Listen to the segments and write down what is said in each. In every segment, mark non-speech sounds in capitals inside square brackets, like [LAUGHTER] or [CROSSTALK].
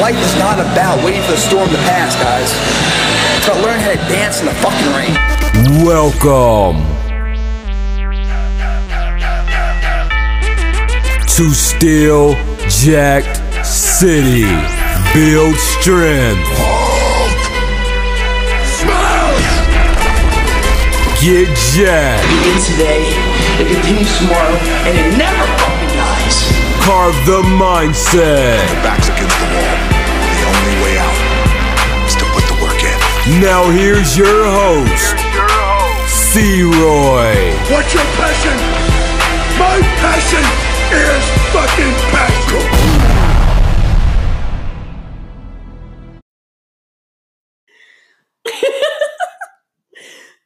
Life is not about waiting for the storm to pass, guys. It's about learning how to dance in the fucking rain. Welcome to Steel Jacked City. Build strength. Get jacked. begins today, it continues tomorrow, and it never fucking dies. Carve the mindset. backs against the wall. Now here's your host, C-Roy. What's your passion? My passion is fucking passion. [LAUGHS]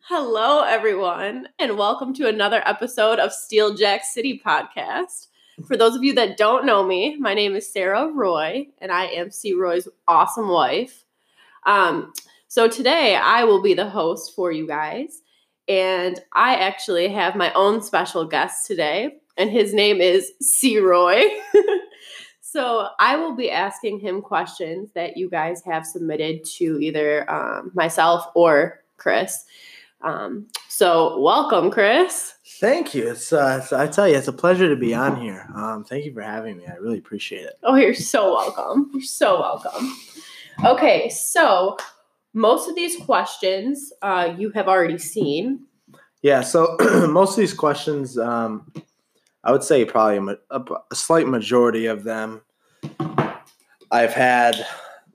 Hello, everyone, and welcome to another episode of Steel Jack City Podcast. For those of you that don't know me, my name is Sarah Roy, and I am C. Roy's awesome wife. Um, so today I will be the host for you guys, and I actually have my own special guest today, and his name is C. Roy. [LAUGHS] so I will be asking him questions that you guys have submitted to either um, myself or Chris. Um, so welcome, Chris. Thank you. It's, uh, it's I tell you, it's a pleasure to be on here. Um, thank you for having me. I really appreciate it. Oh, you're so welcome. You're so welcome. Okay, so most of these questions uh, you have already seen. Yeah. So [CLEARS THROAT] most of these questions, um, I would say probably a, a, slight majority of them, I've had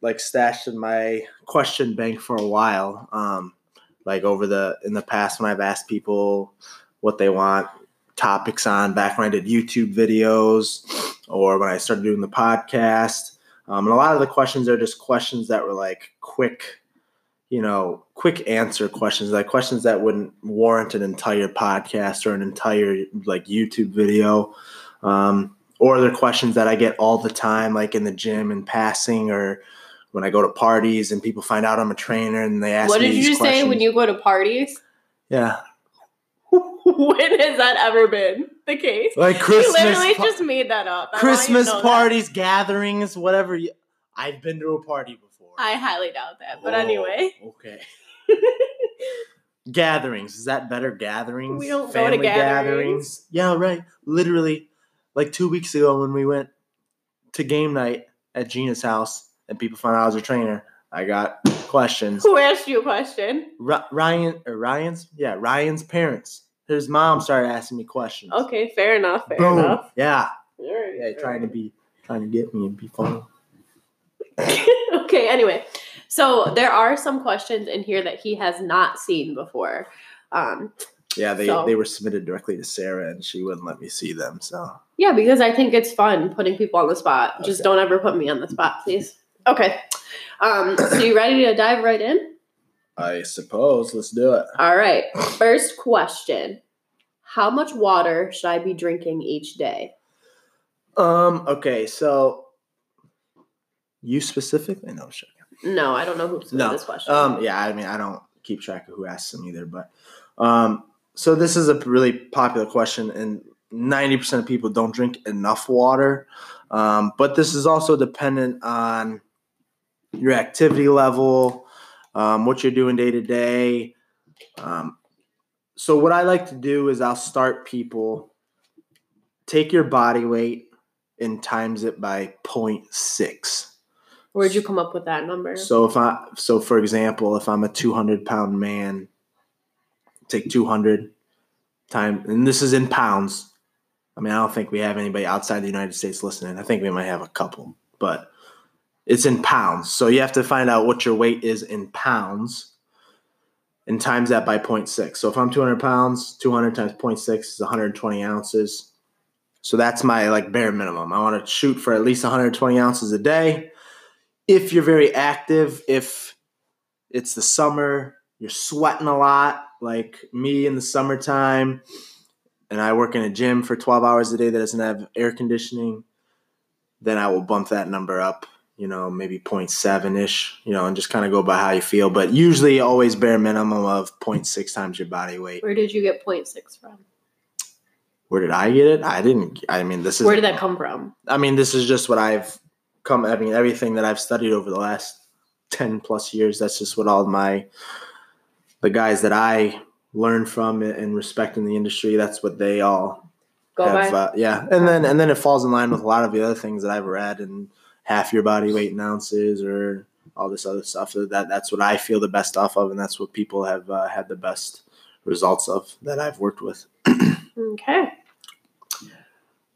like stashed in my question bank for a while. Um, like over the in the past when I've asked people what they want topics on back when I did YouTube videos or when I started doing the podcast. Um, and a lot of the questions are just questions that were like quick, you know, quick answer questions, like questions that wouldn't warrant an entire podcast or an entire like YouTube video. Um, or they're questions that I get all the time, like in the gym and passing or when I go to parties and people find out I'm a trainer and they ask what me did these you say when you go to parties? [LAUGHS] Yeah. when has that ever been the case? Like you Christmas literally pa- just made that up. I you Christmas know that. parties, gatherings, whatever. You, I've been to a party before. I highly doubt that. But Oh, anyway, Okay. gatherings. Is that better? Gatherings? We don't go to gatherings. Yeah, right. Literally, like two weeks ago when we went to game night at Gina's house and people found out I was a trainer, I got questions. who asked you a question? Ri- Ryan, or Ryan's? Yeah, Ryan's parents. His mom started asking me questions. Okay, fair enough. Fair Boom. enough. Yeah. Yeah, trying to be, trying to get me and be funny. [LAUGHS] okay, anyway. So there are some questions in here that he has not seen before. Um, Yeah, they, So- they were submitted directly to Sarah and she wouldn't let me see them. So yeah, because I think it's fun putting people on the spot. Just don't ever put me on the spot, please. Okay. Um, so you ready to dive right in? I suppose let's do it. All right. First question. How much water should I be drinking each day? Um. Okay. So you specifically? No. No, I don't know who No. this question. Um. Yeah. I mean, I don't keep track of who asks them either, but um. So this is a really popular question, and ninety percent of people don't drink enough water. Um. But this is also dependent on your activity level, um, what you're doing day to day. Um, so what I like to do is I'll start people take your body weight and times it by 0.6. Where'd you come up with that number? So if I so for example, if I'm a 200 pound man, take 200 time, and this is in pounds. I mean, I don't think we have anybody outside the United States listening. I think we might have a couple, but it's in pounds. So you have to find out what your weight is in pounds and times that by 0.6. So if I'm 200 pounds, 200 times 0.6 is 120 ounces. So that's my like bare minimum. I want to shoot for at least 120 ounces a day. If you're very active, if it's the summer, you're sweating a lot, like me in the summertime, and I work in a gym for 12 hours a day that doesn't have air conditioning, then I will bump that number up, you know, maybe 0.7 ish, you know, and just kind of go by how you feel. But usually always bare minimum of 0.6 times your body weight. Where did you get 0.6 from? Where did I get it? I didn't. I mean, this is. Where did that come from? I mean, this is just what I've come. I mean, everything that I've studied over the last ten plus years. That's just what all my the guys that I learned from and respect in the industry. That's what they all Go have, by. uh, yeah, and then and then it falls in line with a lot of the other things that I've read and half your body weight in ounces or all this other stuff. That that's what I feel the best off of, and that's what people have uh, had the best results of that I've worked with. Okay.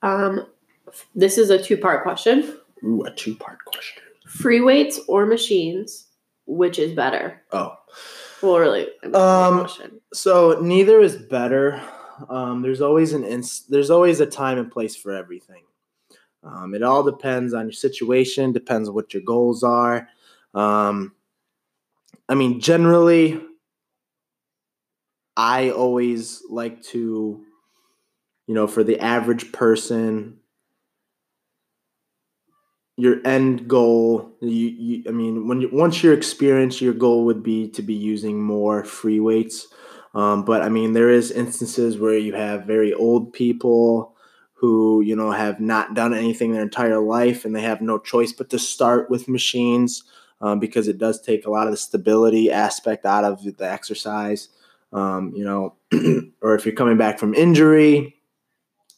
Um, this is a two part question. Ooh, a two part question. Free weights or machines, which is better? Oh, Well, really, Um, so neither is better. Um, there's always an ins- there's always a time and place for everything. Um, it all depends on your situation, depends on what your goals are. Um, I mean, generally, I always like to, you know, for the average person, your end goal, you, you I mean, when you, once you're experienced, your goal would be to be using more free weights. Um, but I mean, there is instances where you have very old people who you know have not done anything their entire life, and they have no choice but to start with machines um, because it does take a lot of the stability aspect out of the exercise. Um, you know, [CLEARS THROAT] or if you're coming back from injury.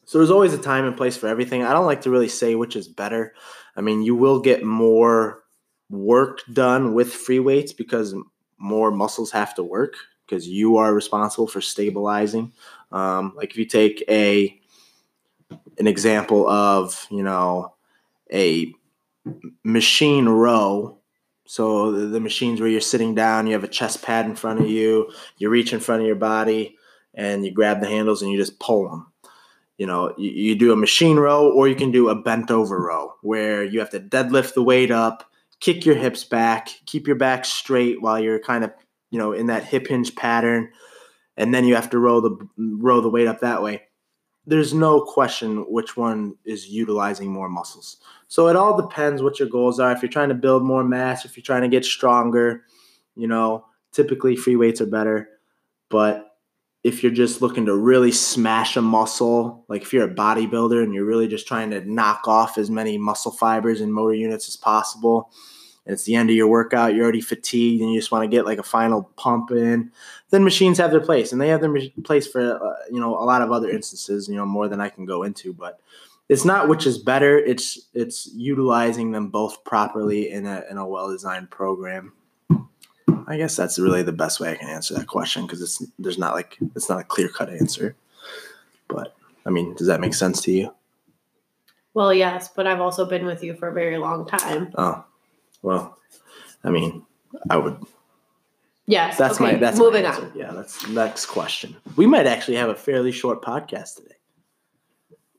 So there's always a time and place for everything. I don't like to really say which is better. I mean, you will get more work done with free weights because more muscles have to work because you are responsible for stabilizing. Um, like if you take a an example of you know a machine row. So the, the machines where you're sitting down, you have a chest pad in front of you, you reach in front of your body, and you grab the handles and you just pull them you know you, you do a machine row or you can do a bent over row where you have to deadlift the weight up kick your hips back keep your back straight while you're kind of you know in that hip hinge pattern and then you have to row the row the weight up that way. There's no question which one is utilizing more muscles. So it all depends what your goals are. If you're trying to build more mass if you're trying to get stronger you know typically free weights are better. But if you're just looking to really smash a muscle, like if you're a bodybuilder and you're really just trying to knock off as many muscle fibers and motor units as possible, and it's the end of your workout, you're already fatigued and you just want to get like a final pump in, then machines have their place, and they have their place for uh, you know a lot of other instances, you know more than I can go into, but it's not which is better. It's it's utilizing them both properly in a in a well designed program. I guess that's really the best way I can answer that question because it's there's not like it's not a clear cut answer. But I mean, does that make sense to you? Well, yes, but I've also been with you for a very long time. Oh, well, I mean, I would. Yes. That's okay, my that's moving my on. Yeah, that's next question. We might actually have a fairly short podcast today.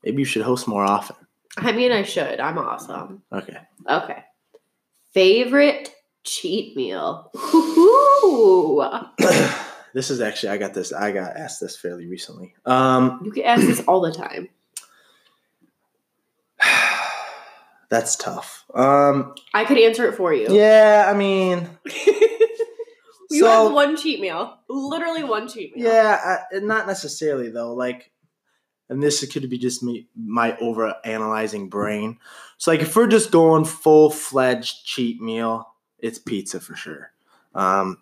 Maybe you should host more often. I mean, I should. I'm awesome. Okay. Okay. Favorite cheat meal? [CLEARS THROAT] This is actually I got this I got asked this fairly recently. Um, You get asked this all the time. [SIGHS] that's tough. Um, I could answer it for you. yeah, I mean, [LAUGHS] you So- have one cheat meal. Literally one cheat meal. Yeah, I, not necessarily though. Like, and this could be just me, my over analyzing brain. So, like, if we're just going full fledged cheat meal, it's pizza for sure. Um,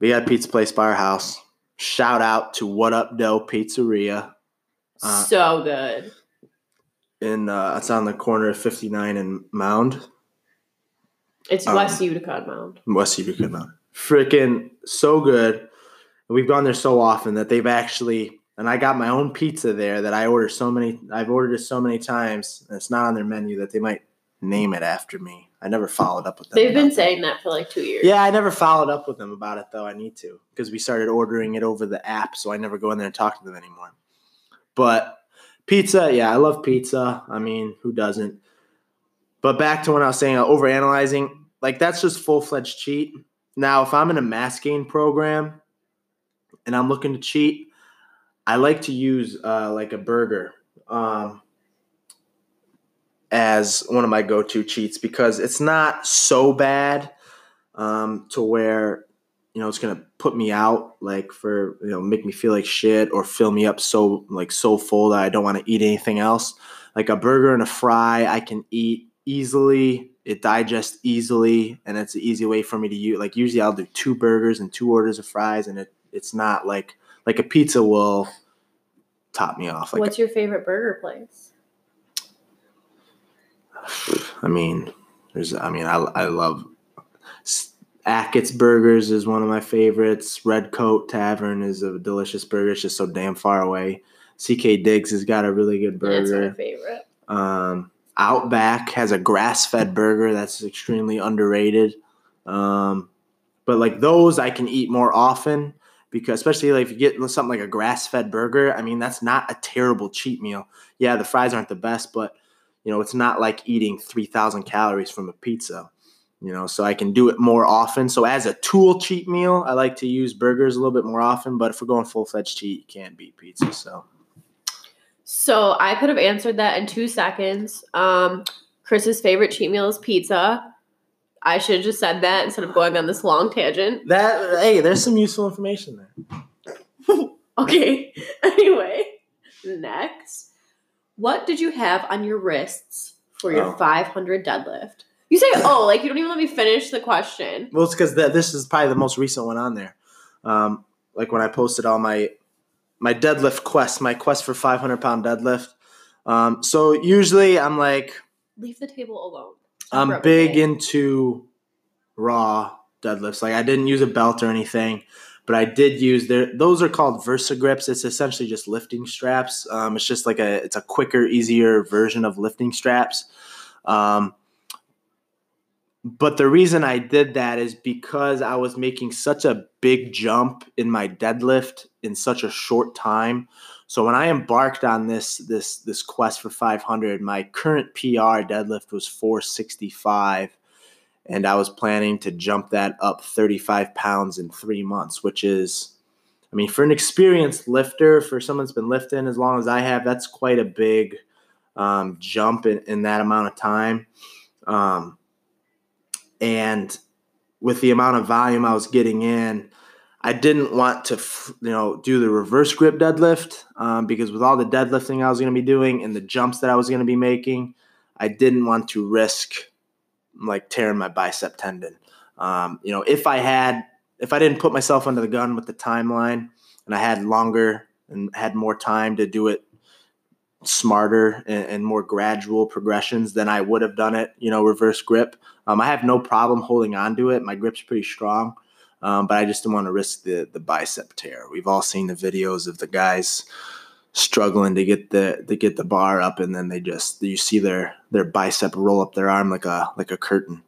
we got a pizza place by our house. Shout out to What Up Dough Pizzeria. Uh, so good. in uh, it's on the corner of 59 and Mound, It's um, West Utica Mound. West Utica Mound. Freaking so good. We've gone there so often that they've actually and I got my own pizza there that I order so many I've ordered it so many times and it's not on their menu that they might name it after me. I never followed up with them. They've been about that. saying that for like two years. Yeah, I never followed up with them about it though. I need to because we started ordering it over the app, so I never go in there and talk to them anymore. But pizza, yeah, I love pizza. I mean, who doesn't? But back to when I was saying uh, over analyzing, like that's just full fledged cheat. Now, if I'm in a mass gain program and I'm looking to cheat, I like to use uh, like a burger. Um, as one of my go-to cheats because it's not so bad um, to where you know it's gonna put me out like for you know make me feel like shit or fill me up so like so full that I don't want to eat anything else. Like a burger and a fry, I can eat easily. It digests easily, and it's an easy way for me to use. Like usually, I'll do two burgers and two orders of fries, and it it's not like like a pizza will top me off. Like What's your favorite burger place? I mean, there's. I mean, I I love Ackett's Burgers is one of my favorites. Red Coat Tavern is a delicious burger. It's just so damn far away. CK Diggs has got a really good That's my burger. favorite. Um, Outback has a grass-fed burger that's extremely underrated. Um, but like those, I can eat more often because, especially like if you get something like a grass-fed burger, I mean that's not a terrible cheat meal. Yeah, the fries aren't the best, but you know it's not like eating three thousand calories from a pizza. You know, so I can do it more often. So as a tool cheat meal, I like to use burgers a little bit more often. But if we're going full-fledged cheat, you can't beat pizza. So So I could have answered that in two seconds. Um, Chris's favorite cheat meal is pizza. I should have just said that instead of going on this long tangent. that hey, there's some useful information there. [LAUGHS] Okay. [LAUGHS] Anyway, next. What did you have on your wrists for your Oh. 500 deadlift? You say, oh, like you don't even let me finish the question. Well, it's because this is probably the most recent one on there. Um, like when I posted all my my deadlift quest, my quest for 500 pound deadlift. Um, so usually I'm like Leave the table alone. I'm big into raw deadlifts. Like I didn't use a belt or anything, but I did use their. Those are called Versa Gripps. It's essentially just lifting straps. Um, it's just like a it's a quicker, easier version of lifting straps. Um, but the reason I did that is because I was making such a big jump in my deadlift in such a short time. So when I embarked on this this this quest for 500, my current PR deadlift was 465, and I was planning to jump that up 35 pounds in three months, which is, I mean, for an experienced lifter, for someone that's been lifting as long as I have, that's quite a big um, jump in, in that amount of time. Um, and with the amount of volume I was getting in, I didn't want to, you know, do the reverse grip deadlift um, because with all the deadlifting I was going to be doing and the jumps that I was going to be making, I didn't want to risk like tearing my bicep tendon. Um, you know, if I had, if I didn't put myself under the gun with the timeline and I had longer and had more time to do it smarter and, and more gradual progressions, then I would have done it, you know, reverse grip. Um, I have no problem holding on to it. My grip's pretty strong, um, but I just didn't want to risk the the bicep tear. We've all seen the videos of the guys struggling to get the to get the bar up, and then they just you see their their bicep roll up their arm like a like a curtain.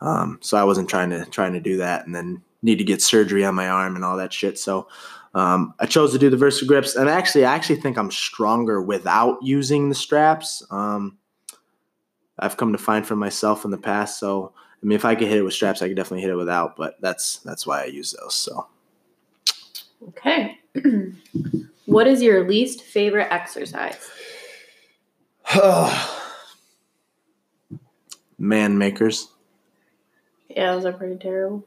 Um, so I wasn't trying to trying to do that, and then need to get surgery on my arm and all that shit. So um, I chose to do the Versa Gripps, and actually, I actually think I'm stronger without using the straps. Um, I've come to find for myself in the past. So I mean, if I could hit it with straps, I could definitely hit it without. But that's that's why I use those. So Okay. [CLEARS THROAT] what is your least favorite exercise? [SIGHS] man makers, Yeah, those are pretty terrible.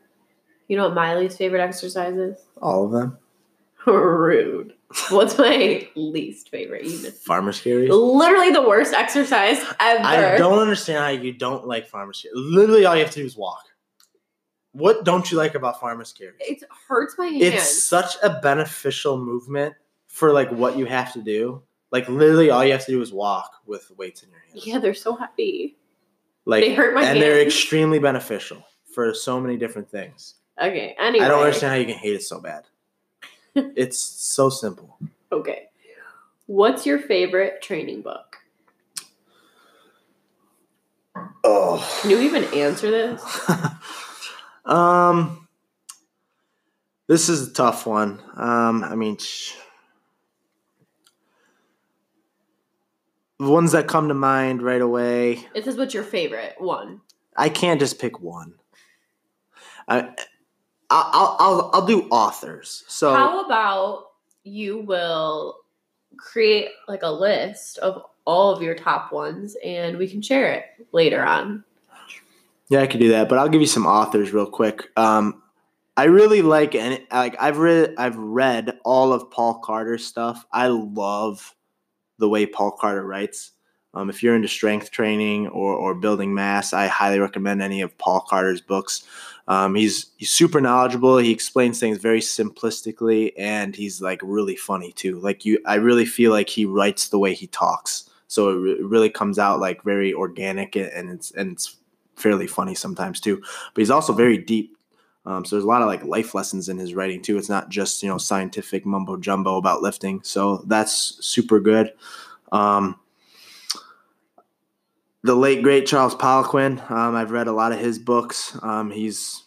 You know what my least favorite exercise is? [LAUGHS] all of them. Rude. What's my least favorite? Even Farmers carries. literally the worst exercise ever. I don't understand how you don't like farmers carries. Literally, all you have to do is walk. What don't you like about farmers carries? It hurts my hands. It's such a beneficial movement for like what you have to do. Like literally, all you have to do is walk with weights in your hands. yeah, they're so heavy. Like They hurt my and they're extremely beneficial for so many different things. Okay. Anyway. I don't understand how you can hate it so bad. [LAUGHS] it's so simple. Okay. What's your favorite training book? Oh. Can you even answer this? [LAUGHS] um, this is a tough one. Um, I mean, sh- the ones that come to mind right away. It says what's your favorite one. I can't just pick one. I, I'll, I'll, I'll do authors. So How about you will create like a list of all of your top ones and we can share it later on. Yeah, I could do that, but I'll give you some authors real quick. Um, I really like and like I've read I've read all of Paul Carter's stuff. I love the way Paul Carter writes. Um, if you're into strength training or, or building mass, I highly recommend any of Paul Carter's books. Um, he's he's super knowledgeable. He explains things very simplistically, and he's like really funny too. Like you, I really feel like he writes the way he talks, so it, re- really comes out like very organic, and it's and it's fairly funny sometimes too. But he's also very deep. Um, so there's a lot of like life lessons in his writing too. It's not just you know scientific mumbo jumbo about lifting. So that's super good. Um, the late great Charles Poliquin. Um, I've read a lot of his books. Um, he's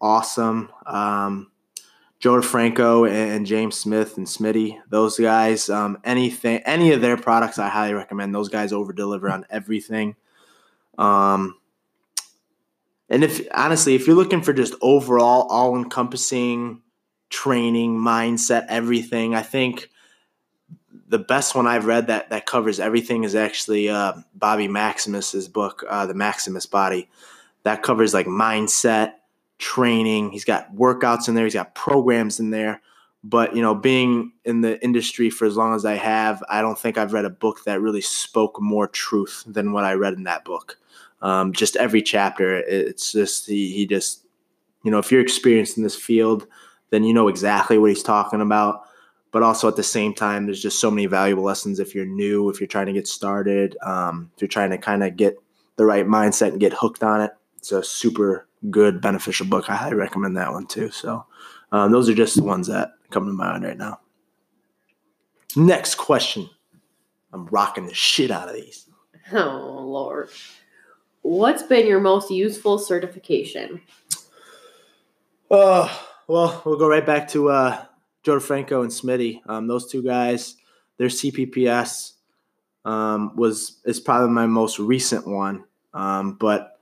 awesome. Um, Joe DeFranco and, and James Smith and Smitty, those guys. Um, anything, any of their products, I highly recommend. Those guys over deliver on everything. Um, and if honestly, if you're looking for just overall, all encompassing training, mindset, everything, I think the best one I've read that that covers everything is actually uh, Bobby Maximus's book, uh, The Maximus Body. That covers like mindset, training. He's got workouts in there. He's got programs in there. But you know, being in the industry for as long as I have, I don't think I've read a book that really spoke more truth than what I read in that book. Um, just every chapter, it's just he, he just, you know, if you're experienced in this field, then you know exactly what he's talking about but also at the same time, there's just so many valuable lessons if you're new, if you're trying to get started, um, if you're trying to kind of get the right mindset and get hooked on it. It's a super good, beneficial book. I highly recommend that one too. So um, those are just the ones that come to mind right now. Next question. I'm rocking the shit out of these. [LAUGHS] Oh Lord. What's been your most useful certification? Oh, well, we'll go right back to uh, Joe Franco and Smitty. Um, those two guys, their CPPS um, was is probably my most recent one. Um, but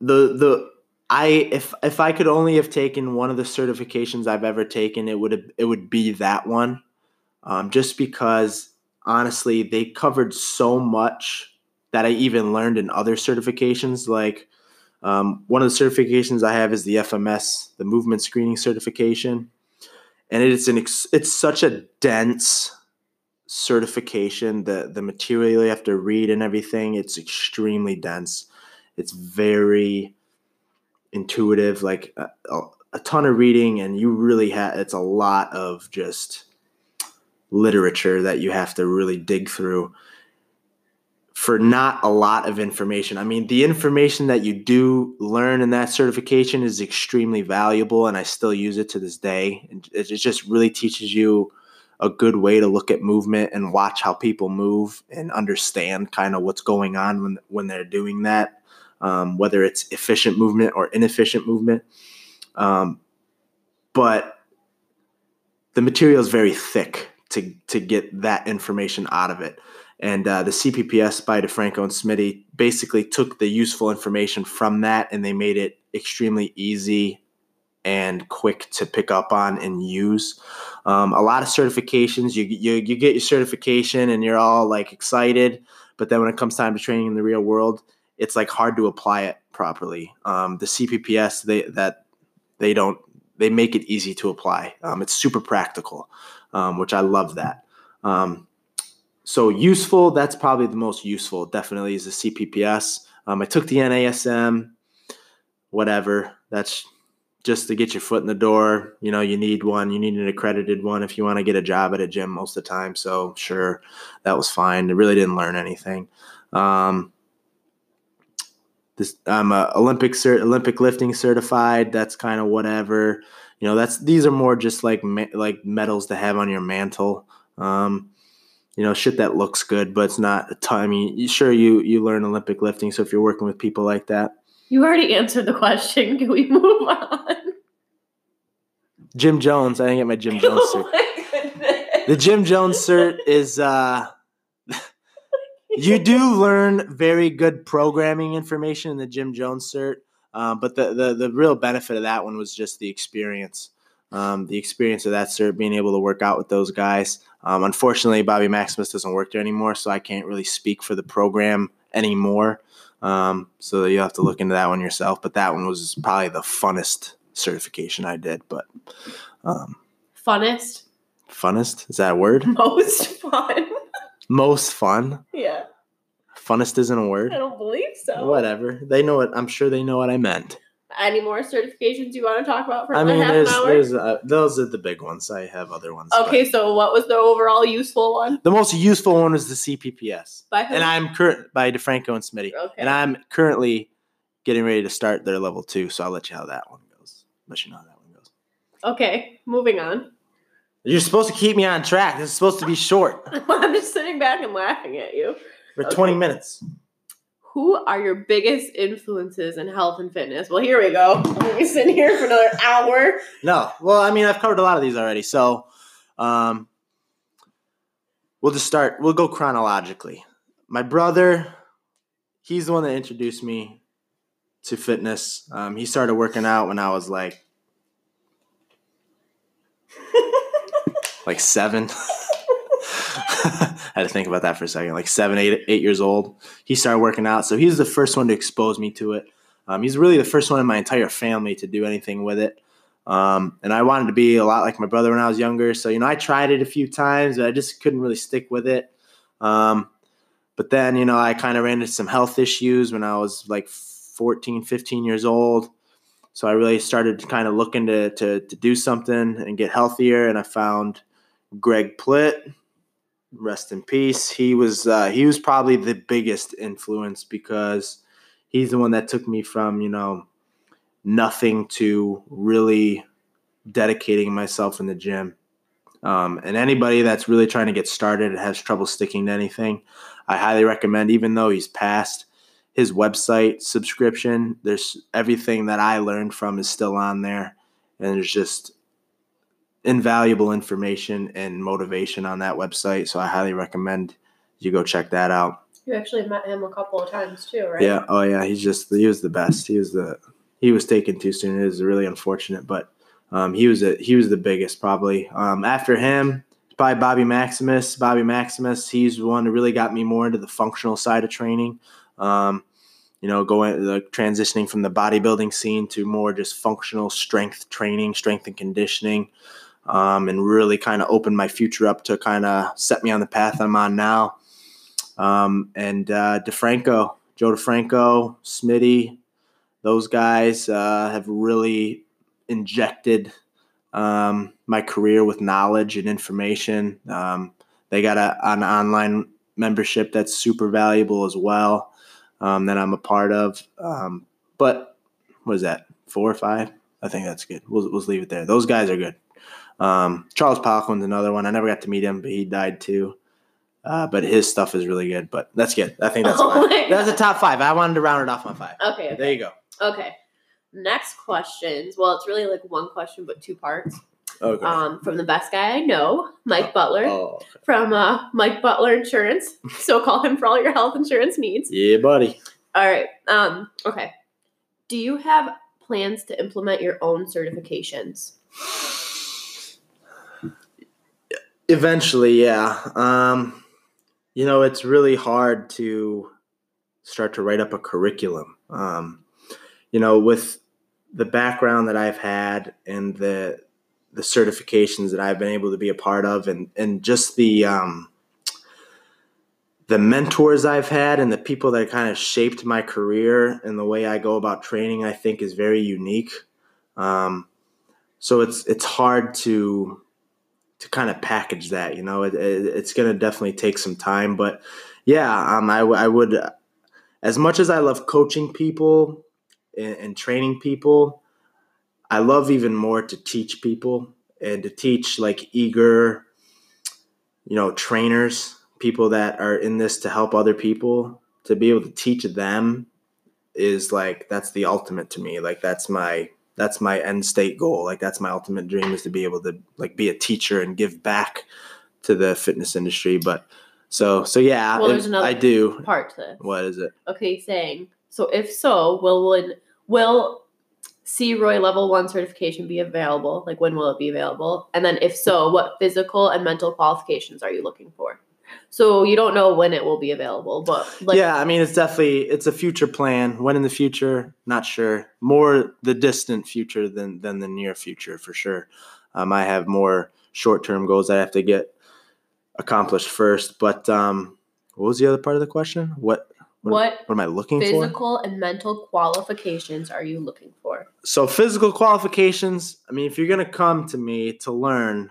the the I if if I could only have taken one of the certifications I've ever taken, it would have it would be that one. Um, just because honestly, they covered so much that I even learned in other certifications. Like um, one of the certifications I have is the FMS, the movement screening certification. And it's an ex- it's such a dense certification the the material you have to read and everything it's extremely dense. It's very intuitive like a, a ton of reading and you really have it's a lot of just literature that you have to really dig through for not a lot of information. I mean, the information that you do learn in that certification is extremely valuable, and I still use it to this day. It just really teaches you a good way to look at movement and watch how people move and understand kind of what's going on when when they're doing that, um, whether it's efficient movement or inefficient movement. Um, but the material is very thick to to get that information out of it. And uh, the CPPS by DeFranco and Smitty basically took the useful information from that and they made it extremely easy and quick to pick up on and use. Um, a lot of certifications, you, you you get your certification and you're all like excited, but then when it comes time to training in the real world, it's like hard to apply it properly. Um, the CPPS they that they don't they make it easy to apply. Um, it's super practical, um, which I love that. Um, so useful, that's probably the most useful, definitely, is the CPPS. Um, I took the NASM, whatever. That's just to get your foot in the door. You know, you need one. You need an accredited one if you want to get a job at a gym most of the time. So sure, that was fine. I really didn't learn anything. Um, this I'm a Olympic cert, Olympic lifting certified. That's kind of whatever. You know, that's these are more just like like medals to have on your mantle. Um, you know, shit that looks good, but it's not a ton. I mean, sure, you you learn Olympic lifting, so if you're working with people like that, you already answered the question. Can we move on? Gym Jones, I didn't get my Gym [LAUGHS] Jones oh. The Gym Jones cert is uh [LAUGHS] you do learn very good programming information in the Gym Jones cert, uh, but the, the the real benefit of that one was just the experience um, the experience of that cert, being able to work out with those guys. Um, unfortunately, Bobby Maximus doesn't work there anymore, so I can't really speak for the program anymore. Um, so you'll have to look into that one yourself. But that one was probably the funnest certification I did. But um, funnest, funnest is that a word? [LAUGHS] Most fun. Most fun. Yeah. Funnest isn't a word. I don't believe so. Whatever. They know what. I'm sure they know what I meant. Any more certifications you want to talk about for I mean, half an hour? there's uh, those are the big ones. I have other ones. okay, so what was the overall useful one? The most useful one is the CPPS, By who? and I'm current by DeFranco and Smitty, Okay. and I'm currently getting ready to start their level two. So I'll let you how that one goes. Let you know how that one goes. okay, moving on. You're supposed to keep me on track. This is supposed to be short. [LAUGHS] I'm just sitting back and laughing at you. For Okay. 20 minutes. Who are your biggest influences in health and fitness? Well, here we go. Gonna be sitting here for another hour. No. Well, I mean, I've covered a lot of these already. So um, we'll just start. We'll go chronologically. My brother, he's the one that introduced me to fitness. Um, he started working out when I was like, [LAUGHS] like seven. [LAUGHS] [LAUGHS] I had to think about that for a second. Like seven, eight, eight years old. He started working out. So he's the first one to expose me to it. Um, he's really the first one in my entire family to do anything with it. Um, and I wanted to be a lot like my brother when I was younger. So, you know, I tried it a few times, but I just couldn't really stick with it. Um, but then, you know, I kind of ran into some health issues when I was like 14, 15 years old. So I really started kind of looking to, to, to do something and get healthier. And I found Greg Plitt, rest in peace. He was, uh, he was probably the biggest influence because he's the one that took me from, you know, nothing to really dedicating myself in the gym. Um, and anybody that's really trying to get started and has trouble sticking to anything, I highly recommend, even though he's passed, his website subscription. There's everything that I learned from is still on there. And there's just invaluable information and motivation on that website. So I highly recommend you go check that out. You actually met him a couple of times too, right? Yeah. Oh yeah. He's just he was the best. He was the he was taken too soon. It was really unfortunate, but um, he was a he was the biggest probably. Um, after him, probably Bobby Maximus. Bobby Maximus. He's the one who really got me more into the functional side of training. Um, you know, going the transitioning from the bodybuilding scene to more just functional strength training, strength and conditioning, um, and really kind of opened my future up to kind of set me on the path I'm on now. Um, and uh, DeFranco, Joe DeFranco, Smitty, those guys uh, have really injected um, my career with knowledge and information. Um, they got a, an online membership that's super valuable as well um, that I'm a part of. Um, but what is that? Four or five? I think that's good. We'll, we'll leave it there. Those guys are good. Um, Charles Poliquin's another one. I never got to meet him, but he died too. Uh, but his stuff is really good. But that's good. I think that's [LAUGHS] Oh That's the top five. I wanted to round it off my five. Okay. okay. There you go. Okay. Next questions. Well, it's really like one question, but two parts. Okay. Um, from the best guy I know, Mike Butler, oh, from uh, Mike Butler Insurance. [LAUGHS] So call him for all your health insurance needs. yeah, buddy. All right. Um, okay. Do you have plans to implement your own certifications? Eventually, yeah. Um, you know, it's really hard to start to write up a curriculum. Um, you know, with the background that I've had and the the certifications that I've been able to be a part of, and and just the um, the mentors I've had and the people that kind of shaped my career and the way I go about training, I think is very unique. Um, so it's it's hard to to kind of package that. You know, it, it, it's going to definitely take some time, but yeah, um, I, I would, as much as I love coaching people and, and training people, I love even more to teach people and to teach like eager, you know, trainers, people that are in this to help other people. To be able to teach them is like that's the ultimate to me. Like that's my that's my end state goal. Like that's my ultimate dream is to be able to like be a teacher and give back to the fitness industry. But so so yeah, Well, there's another I do. Part to this. What is it? Okay, saying so. If so, will will will C Roy level one certification be available? Like when will it be available? And then if so, what physical and mental qualifications are you looking for? So you don't know when it will be available, but like yeah, I mean it's definitely it's a future plan. When in the future, not sure. More the distant future than than the near future for sure. Um, I have more short term goals I have to get accomplished first. But um, what was the other part of the question? What What what am I looking for? physical and mental qualifications are you looking for? So physical qualifications. I mean, if you're gonna come to me to learn,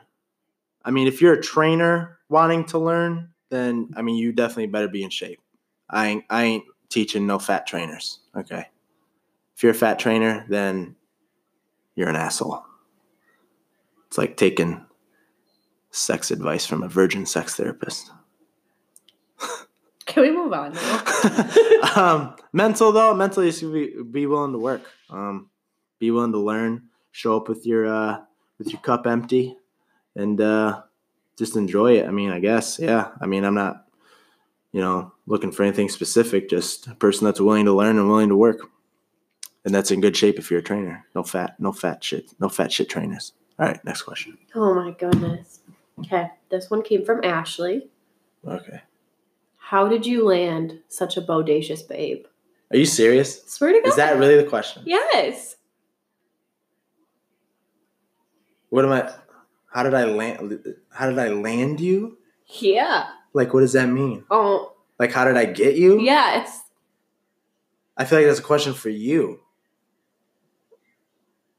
I mean, if you're a trainer wanting to learn, then I mean, you definitely better be in shape. I ain't, I ain't teaching no fat trainers. Okay. If you're a fat trainer, then you're an asshole. It's like taking sex advice from a virgin sex therapist. [LAUGHS] Can we move on [LAUGHS] um, mental though, mentally is to be, be willing to work. Um, be willing to learn. Show up with your uh, with your cup empty, and uh, just enjoy it. I mean, I guess, yeah. I mean, I'm not, you know, looking for anything specific. Just a person that's willing to learn and willing to work, and that's in good shape if you're a trainer. No fat, no fat shit, no fat shit trainers. All right, next question. oh my goodness. Okay, this one came from Ashley. Okay, How did you land such a bodacious babe? are you serious? Swear to God. Is that really the question? Yes. What am I? How did I land? How did I land you? Yeah. Like, what does that mean? Oh, Like, how did I get you? yes. I feel like that's a question for you.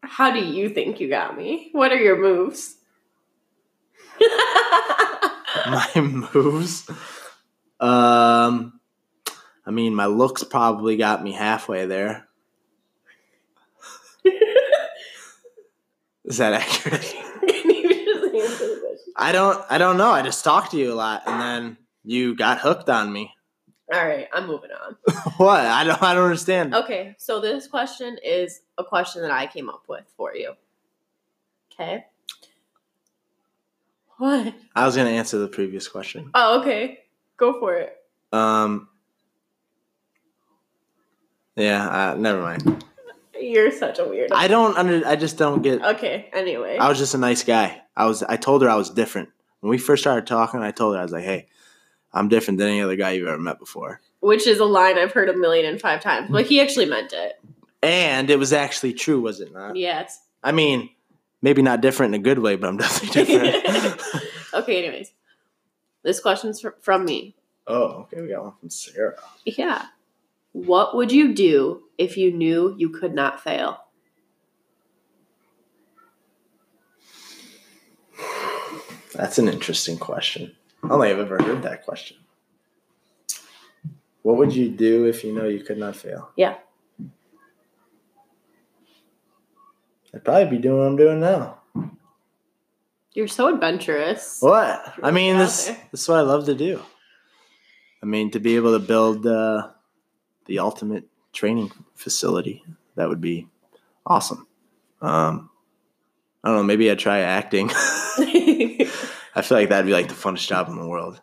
How do you think you got me? What are your moves? [LAUGHS] My moves. Um, I mean, my looks probably got me halfway there. [LAUGHS] Is that accurate? Can you just answer the question? I don't. I don't know. I just talked to you a lot, and then you got hooked on me. All right, I'm moving on. [LAUGHS] what? I don't. I don't understand. Okay, so this question is a question that I came up with for you. Okay. What? I was gonna answer the previous question. Oh, okay. Go for it. Um. Yeah. Uh, never mind. You're such a weirdo. I don't under. I just don't get. okay, anyway. I was just a nice guy. I was. I told her I was different when we first started talking. I told her I was like, "Hey, I'm different than any other guy you've ever met before." Which is a line I've heard a million and five times, but he actually meant it. And it was actually true, was it not? Yes. I mean, maybe not different in a good way, but I'm [LAUGHS] definitely different. [LAUGHS] okay, anyways. This question's fr- from me. oh, okay. We got one from Sarah. Yeah. What would you do if you knew you could not fail? That's an interesting question. I don't think I've ever heard that question. What would you do if you know you could not fail? Yeah. I'd probably be doing what I'm doing now. You're so adventurous. What? I mean, this there. this is what I love to do. I mean, to be able to build uh, the ultimate training facility, that would be awesome. Um, I don't know. Maybe I'd try acting. [LAUGHS] [LAUGHS] I feel like that'd be like the funnest job in the world.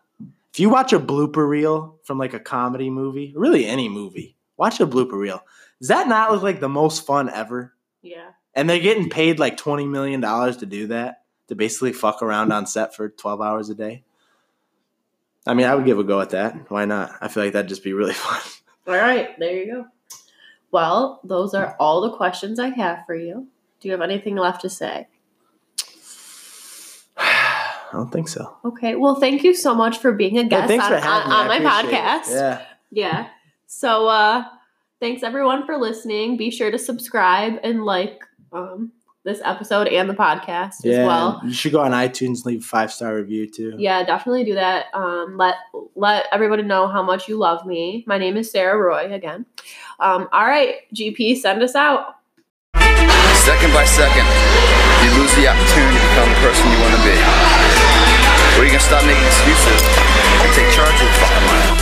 If you watch a blooper reel from like a comedy movie, really any movie, watch a blooper reel. Does that not look like the most fun ever? yeah. And they're getting paid like twenty million dollars to do that, to basically fuck around on set for twelve hours a day. I mean, I would give a go at that. Why not? I feel like that'd just be really [LAUGHS] fun. All right, there you go. Well, those are all the questions I have for you. Do you have anything left to say? I don't think so. Okay. Well, thank you so much for being a guest thanks on, on, on my appreciate it. podcast. Yeah. Yeah. So uh thanks everyone for listening. Be sure to subscribe and like um this episode and the podcast Yeah. as well. You should go on iTunes and leave a five star review too. Yeah, definitely do that. Um let let everybody know how much you love me. My name is Sarah Roy again. Um all right, GP, send us out. Second by second, you lose the opportunity to become the person you want to be. Or you can stop making excuses and take charge of your fucking life.